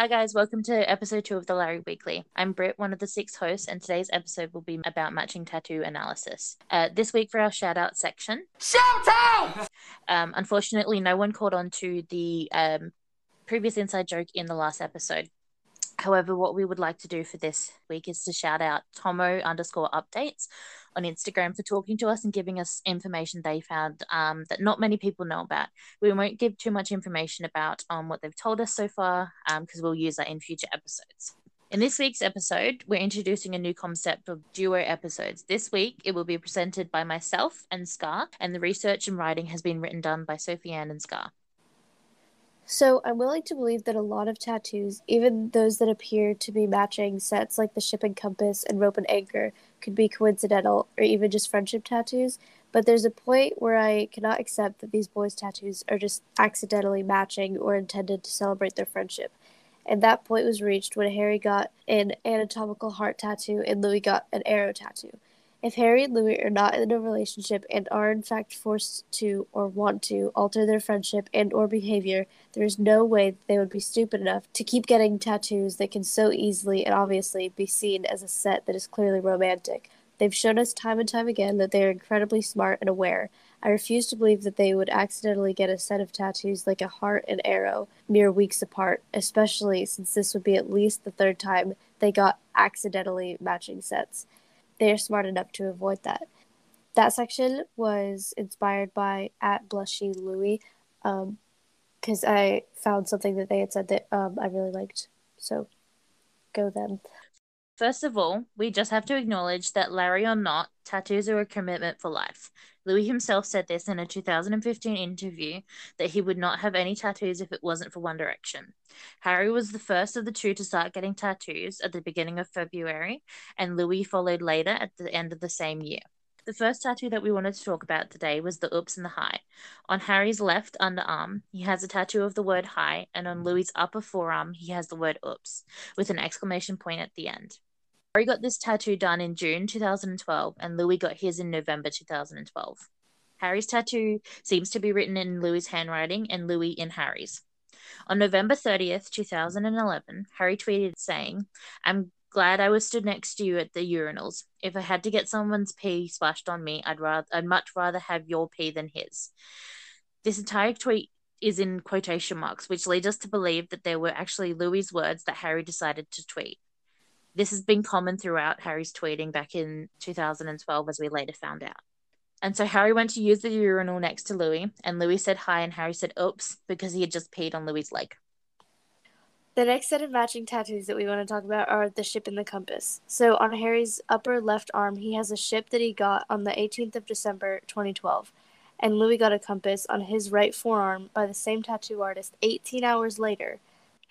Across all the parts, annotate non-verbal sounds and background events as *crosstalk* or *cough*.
Hi, guys. Welcome to episode two of the Larry Weekly. I'm Britt, one of the six hosts, and today's episode will be about matching tattoo analysis. Uh, this week, for our shout out section, Shout out! um, unfortunately, no one caught on to the um, previous inside joke in the last episode. However, what we would like to do for this week is to shout out Tomo underscore updates on Instagram for talking to us and giving us information they found um, that not many people know about. We won't give too much information about um, what they've told us so far because we'll use that in future episodes. In this week's episode, we're introducing a new concept of duo episodes. This week, it will be presented by myself and Scar, and the research and writing has been written done by Sophie Ann and Scar. So I'm willing to believe that a lot of tattoos, even those that appear to be matching sets like the ship and compass and rope and anchor, could be coincidental or even just friendship tattoos. But there's a point where I cannot accept that these boys' tattoos are just accidentally matching or intended to celebrate their friendship. And that point was reached when Harry got an anatomical heart tattoo and Louis got an arrow tattoo. If Harry and Louis are not in a relationship and are in fact forced to or want to alter their friendship and or behavior, there is no way they would be stupid enough to keep getting tattoos that can so easily and obviously be seen as a set that is clearly romantic. They've shown us time and time again that they are incredibly smart and aware. I refuse to believe that they would accidentally get a set of tattoos like a heart and arrow mere weeks apart, especially since this would be at least the third time they got accidentally matching sets they are smart enough to avoid that. That section was inspired by at Blushy Louie, because um, I found something that they had said that um, I really liked. So, go them. First of all, we just have to acknowledge that Larry or not, tattoos are a commitment for life. Louis himself said this in a 2015 interview that he would not have any tattoos if it wasn't for One Direction. Harry was the first of the two to start getting tattoos at the beginning of February, and Louis followed later at the end of the same year. The first tattoo that we wanted to talk about today was the oops and the hi. On Harry's left underarm, he has a tattoo of the word hi, and on Louis's upper forearm, he has the word oops, with an exclamation point at the end. Harry got this tattoo done in June 2012, and Louis got his in November 2012. Harry's tattoo seems to be written in Louis's handwriting and Louis in Harry's. On November 30th, 2011, Harry tweeted saying, I'm glad I was stood next to you at the urinals. If I had to get someone's pee splashed on me, I'd rather I'd much rather have your pee than his. This entire tweet is in quotation marks, which leads us to believe that there were actually Louis's words that Harry decided to tweet. This has been common throughout Harry's tweeting back in 2012, as we later found out. And so Harry went to use the urinal next to Louis, and Louis said hi, and Harry said oops because he had just peed on Louis's leg. The next set of matching tattoos that we want to talk about are the ship and the compass. So on Harry's upper left arm, he has a ship that he got on the 18th of December 2012, and Louis got a compass on his right forearm by the same tattoo artist 18 hours later.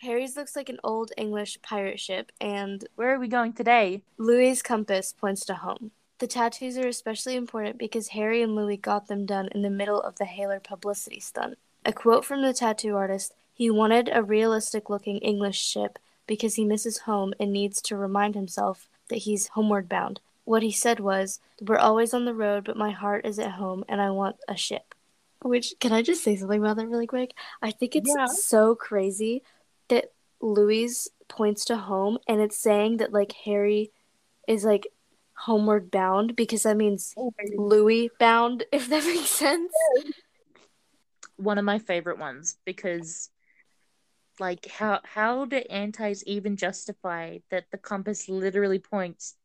Harry's looks like an old English pirate ship, and Where are we going today? Louis's compass points to home. The tattoos are especially important because Harry and Louis got them done in the middle of the Haylor publicity stunt. A quote from the tattoo artist he wanted a realistic looking English ship because he misses home and needs to remind himself that he's homeward bound. What he said was, We're always on the road, but my heart is at home and I want a ship. Which, can I just say something about that really quick? I think it's Yeah. so crazy that Louis points to home and it's saying that like Harry is like homeward bound because that means oh Louis bound, *laughs* if that makes sense. One of my favorite ones because, like, how how do antis even justify that the compass literally points?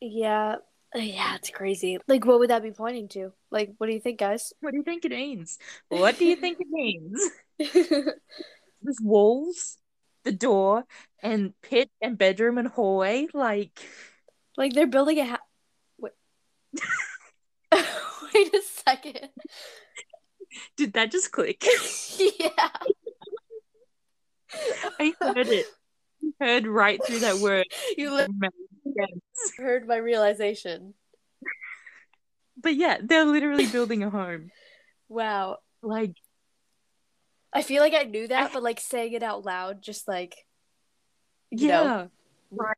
Yeah. Yeah, it's crazy. Like, what would that be pointing to? Like, what do you think, guys? What do you think it means? What do you think it means? *laughs* There's walls, the door, and pit and bedroom and hallway. Like, like, they're building a house. Wait. *laughs* Wait a second. did that just click? *laughs* yeah. I heard it. Heard right through that word. *laughs* You literally heard my realization. But yeah, they're literally building a home. Wow. Like, I feel like I knew that, but like saying it out loud, just like, you yeah. know. Right.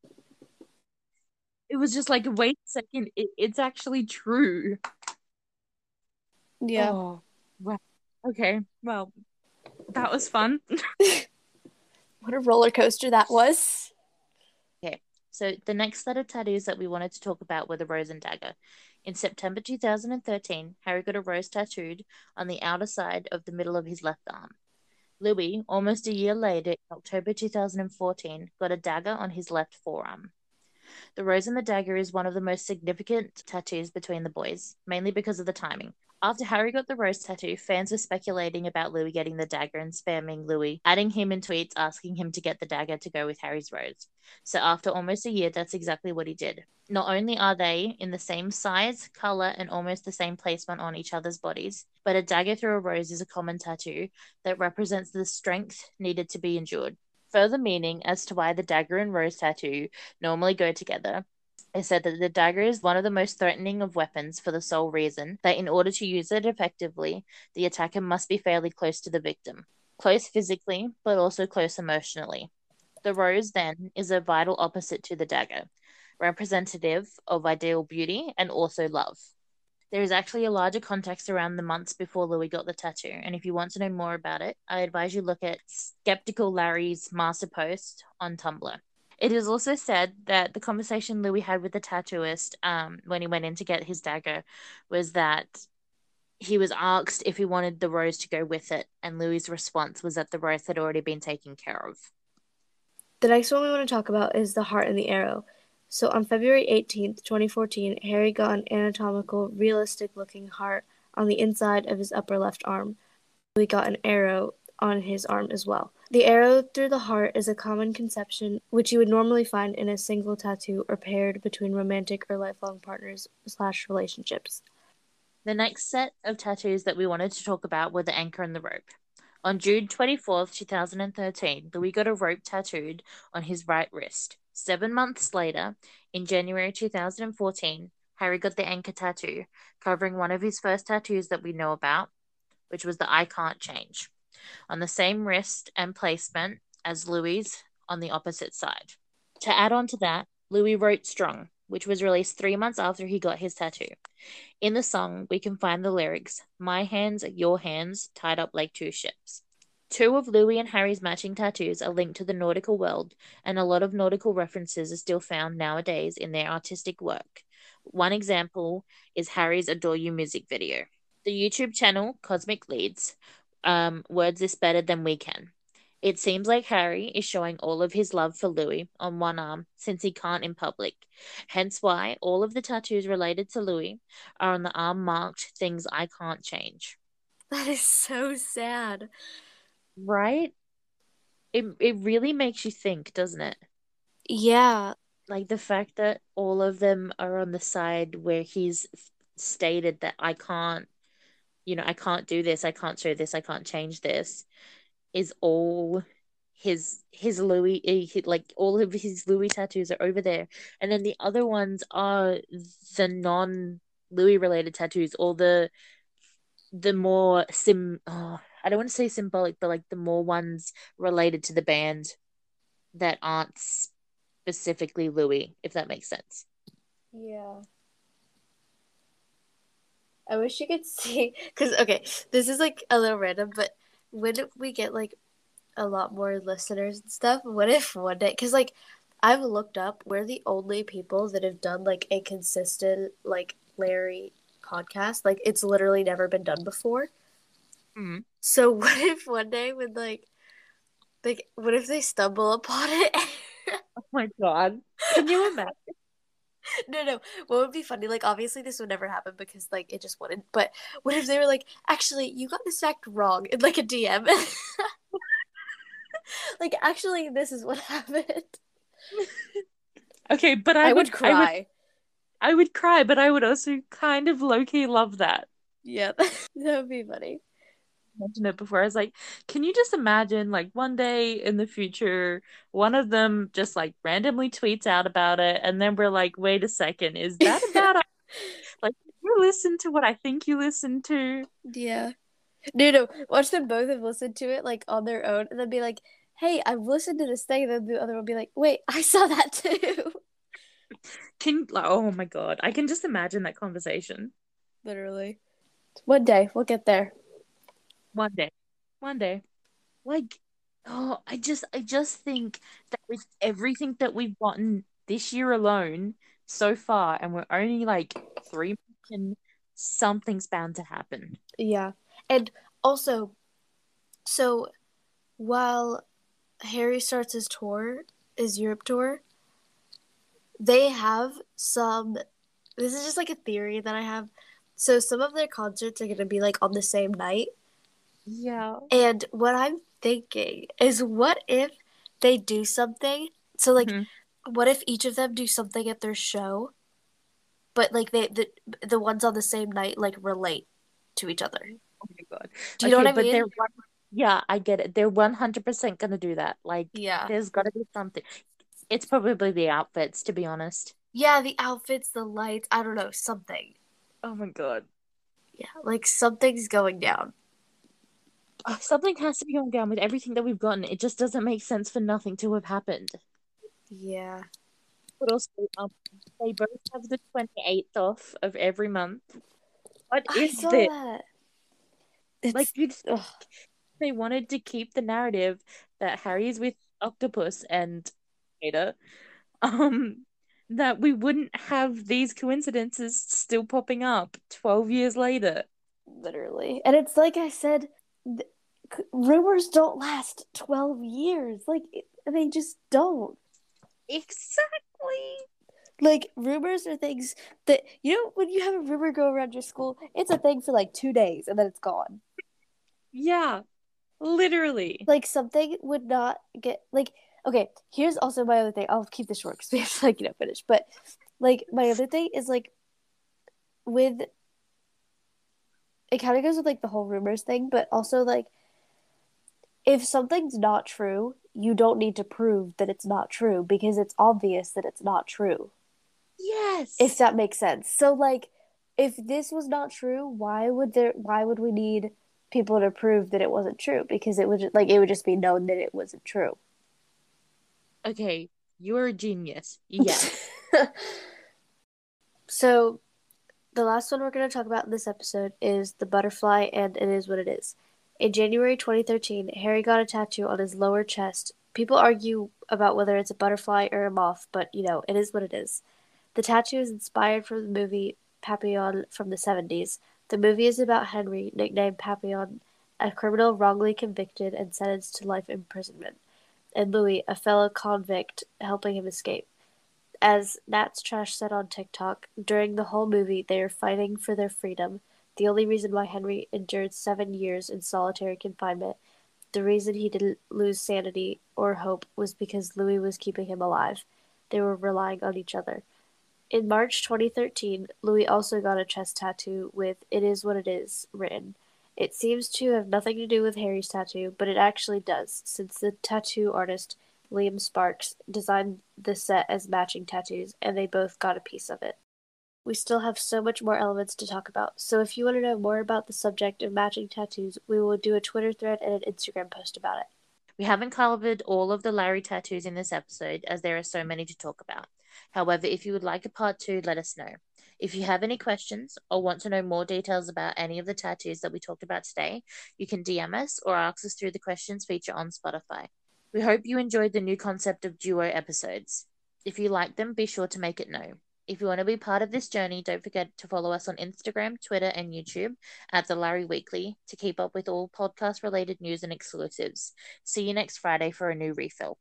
It was just like, wait a second, it, it's actually true. Yeah. Oh, wow. Okay. Well, that was fun. *laughs* What a roller coaster that was. Okay, so the next set of tattoos that we wanted to talk about were the rose and dagger. In September 2013, Harry got a rose tattooed on the outer side of the middle of his left arm. Louis, almost a year later, in October 2014, got a dagger on his left forearm. The rose and the dagger is one of the most significant tattoos between the boys, mainly because of the timing. After Harry got the rose tattoo, fans were speculating about Louis getting the dagger and spamming Louis, adding him in tweets asking him to get the dagger to go with Harry's rose. So after almost a year, that's exactly what he did. Not only are they in the same size, color, and almost the same placement on each other's bodies, but a dagger through a rose is a common tattoo that represents the strength needed to be endured. Further meaning as to why the dagger and rose tattoo normally go together is said that the dagger is one of the most threatening of weapons for the sole reason that in order to use it effectively, the attacker must be fairly close to the victim. Close physically, but also close emotionally. The rose, then, is a vital opposite to the dagger, representative of ideal beauty and also love. There is actually a larger context around the months before Louis got the tattoo, and if you want to know more about it, I advise you look at Skeptical Larry's master post on Tumblr. It is also said that the conversation Louis had with the tattooist um, when he went in to get his dagger was that he was asked if he wanted the rose to go with it, and Louis's response was that the rose had already been taken care of. The next one we want to talk about is the heart and the arrow. So on February 18th, 2014, Harry got an anatomical, realistic looking heart on the inside of his upper left arm. We got an arrow on his arm as well. The arrow through the heart is a common conception which you would normally find in a single tattoo or paired between romantic or lifelong partners slash relationships. The next set of tattoos that we wanted to talk about were the anchor and the rope. On June 24th, 2013, Louis got a rope tattooed on his right wrist. Seven months later, in January 2014, Harry got the anchor tattoo, covering one of his first tattoos that we know about, which was the I Can't Change, on the same wrist and placement as Louis on the opposite side. To add on to that, Louis wrote Strong, which was released three months after he got his tattoo. In the song, we can find the lyrics My hands, your hands, tied up like two ships. Two of Louis and Harry's matching tattoos are linked to the nautical world, and a lot of nautical references are still found nowadays in their artistic work. One example is Harry's Adore You music video. The YouTube channel Cosmic Leads um, words this better than we can. It seems like Harry is showing all of his love for Louis on one arm since he can't in public. Hence why all of the tattoos related to Louis are on the arm marked things I can't change. *laughs* That is so sad. Right? It it really makes you think, doesn't it? Yeah. Like the fact that all of them are on the side where he's stated that I can't, you know, I can't do this, I can't show this, I can't change this, is all his his Louis eh, he, like all of his Louis tattoos are over there, and then the other ones are the non Louis related tattoos, or the the more sim. Oh, I don't want to say symbolic, but like the more ones related to the band that aren't specifically Louis, if that makes sense. Yeah. I wish you could *laughs* see because okay, this is like a little random, but when we get like a lot more listeners and stuff, what if one day? Because like I've looked up, we're the only people that have done like a consistent like Larry podcast. Like it's literally never been done before. Mm-hmm. So *laughs* what if one day when like like what if they stumble upon it? *laughs* oh my god. Can you imagine? *laughs* no, no. What would be funny? Like, obviously, this would never happen because, like, it just wouldn't. But what if they were like, actually, you got this fact wrong in like a DM? *laughs* like, actually, this is what *laughs* happened. Okay, but I, I would, would cry. I would, I would cry, but I would also kind of low key love that. Yeah, that would be funny. Mentioned it before. I was like, can you just imagine, like, one day in the future, one of them just like randomly tweets out about it, and then we're like, wait a second, is that about *laughs* like you listen to what I think you listen to? Yeah. No, no. Watch them both have listened to it like on their own, and then be like, "Hey, I've listened to this thing." And then the other one be like, "Wait, I saw that too." *laughs* Can like, oh my god, I can just imagine that conversation. Literally. One day we'll get there. One day, one day, like, Oh, I just I just think that with everything that we've gotten this year alone so far, and we're only like three in, something's bound to happen. Yeah. And also, so while Harry starts his tour, his Europe tour, they have some. This is just like a theory that I have. So some of their concerts are going to be like on the same night. Yeah. And what I'm thinking is what if they do something? So like Mhm. what if each of them do something at their show? But like they the the ones on the same night like relate to each other. Oh my god. Do you know Okay, what I mean? yeah, I get it. They're one hundred percent gonna do that. Like, Yeah. there's gotta be something. It's probably the outfits, to be honest. Yeah, the outfits, the lights, I don't know, something. Oh my god. Yeah, like something's going down. Oh, something has to be going down with everything that we've gotten. It just doesn't make sense for nothing to have happened. Yeah. But also, um, they both have the 28th off of every month. What I is saw this? that. It's Like, they wanted to keep the narrative that Harry is with Octopus and Peter, um, that we wouldn't have these coincidences still popping up 12 years later. literally. And it's like I said, th- rumors don't last 12 years. Like they just don't. Exactly. Like rumors are things that you know when you have a rumor go around your school, it's a thing for like 2 days and then it's gone. Yeah, literally. Like something would not get like okay, here's also my other thing. I'll keep this short cuz we have to like you know finish. But like my other thing is like with it kind of goes with like the whole rumors thing, but also like if something's not true, you don't need to prove that it's not true because it's obvious that it's not true. Yes. If that makes sense. So like if this was not true, why would there why would we need people to prove that it wasn't true? Because it would like it would just be known that it wasn't true. Okay, you're a genius. Yes. *laughs* so the last one we're going to talk about in this episode is the butterfly and it is what it is. In January 2013, Harry got a tattoo on his lower chest. People argue about whether it's a butterfly or a moth, but you know, it is what it is. The tattoo is inspired from the movie Papillon from the 70s. The movie is about Henry, nicknamed Papillon, a criminal wrongly convicted and sentenced to life imprisonment, and Louis, a fellow convict, helping him escape. As Nat's Trash said on TikTok, during the whole movie they are fighting for their freedom. The only reason why Henry endured seven years in solitary confinement, the reason he didn't lose sanity or hope, was because Louis was keeping him alive. They were relying on each other. In March 2013, Louis also got a chest tattoo with It Is What It Is written. It seems to have nothing to do with Harry's tattoo, but it actually does, since the tattoo artist Liam Sparks designed the set as matching tattoos, and they both got a piece of it. We still have so much more elements to talk about, so if you want to know more about the subject of matching tattoos, we will do a Twitter thread and an Instagram post about it. We haven't covered all of the Larry tattoos in this episode as there are so many to talk about. However, if you would like a part two, let us know. If you have any questions or want to know more details about any of the tattoos that we talked about today, you can DM us or ask us through the questions feature on Spotify. We hope you enjoyed the new concept of duo episodes. If you like them, be sure to make it known. If you want to be part of this journey, don't forget to follow us on Instagram, Twitter, and YouTube at The Larry Weekly to keep up with all podcast related news and exclusives. See you next Friday for a new refill.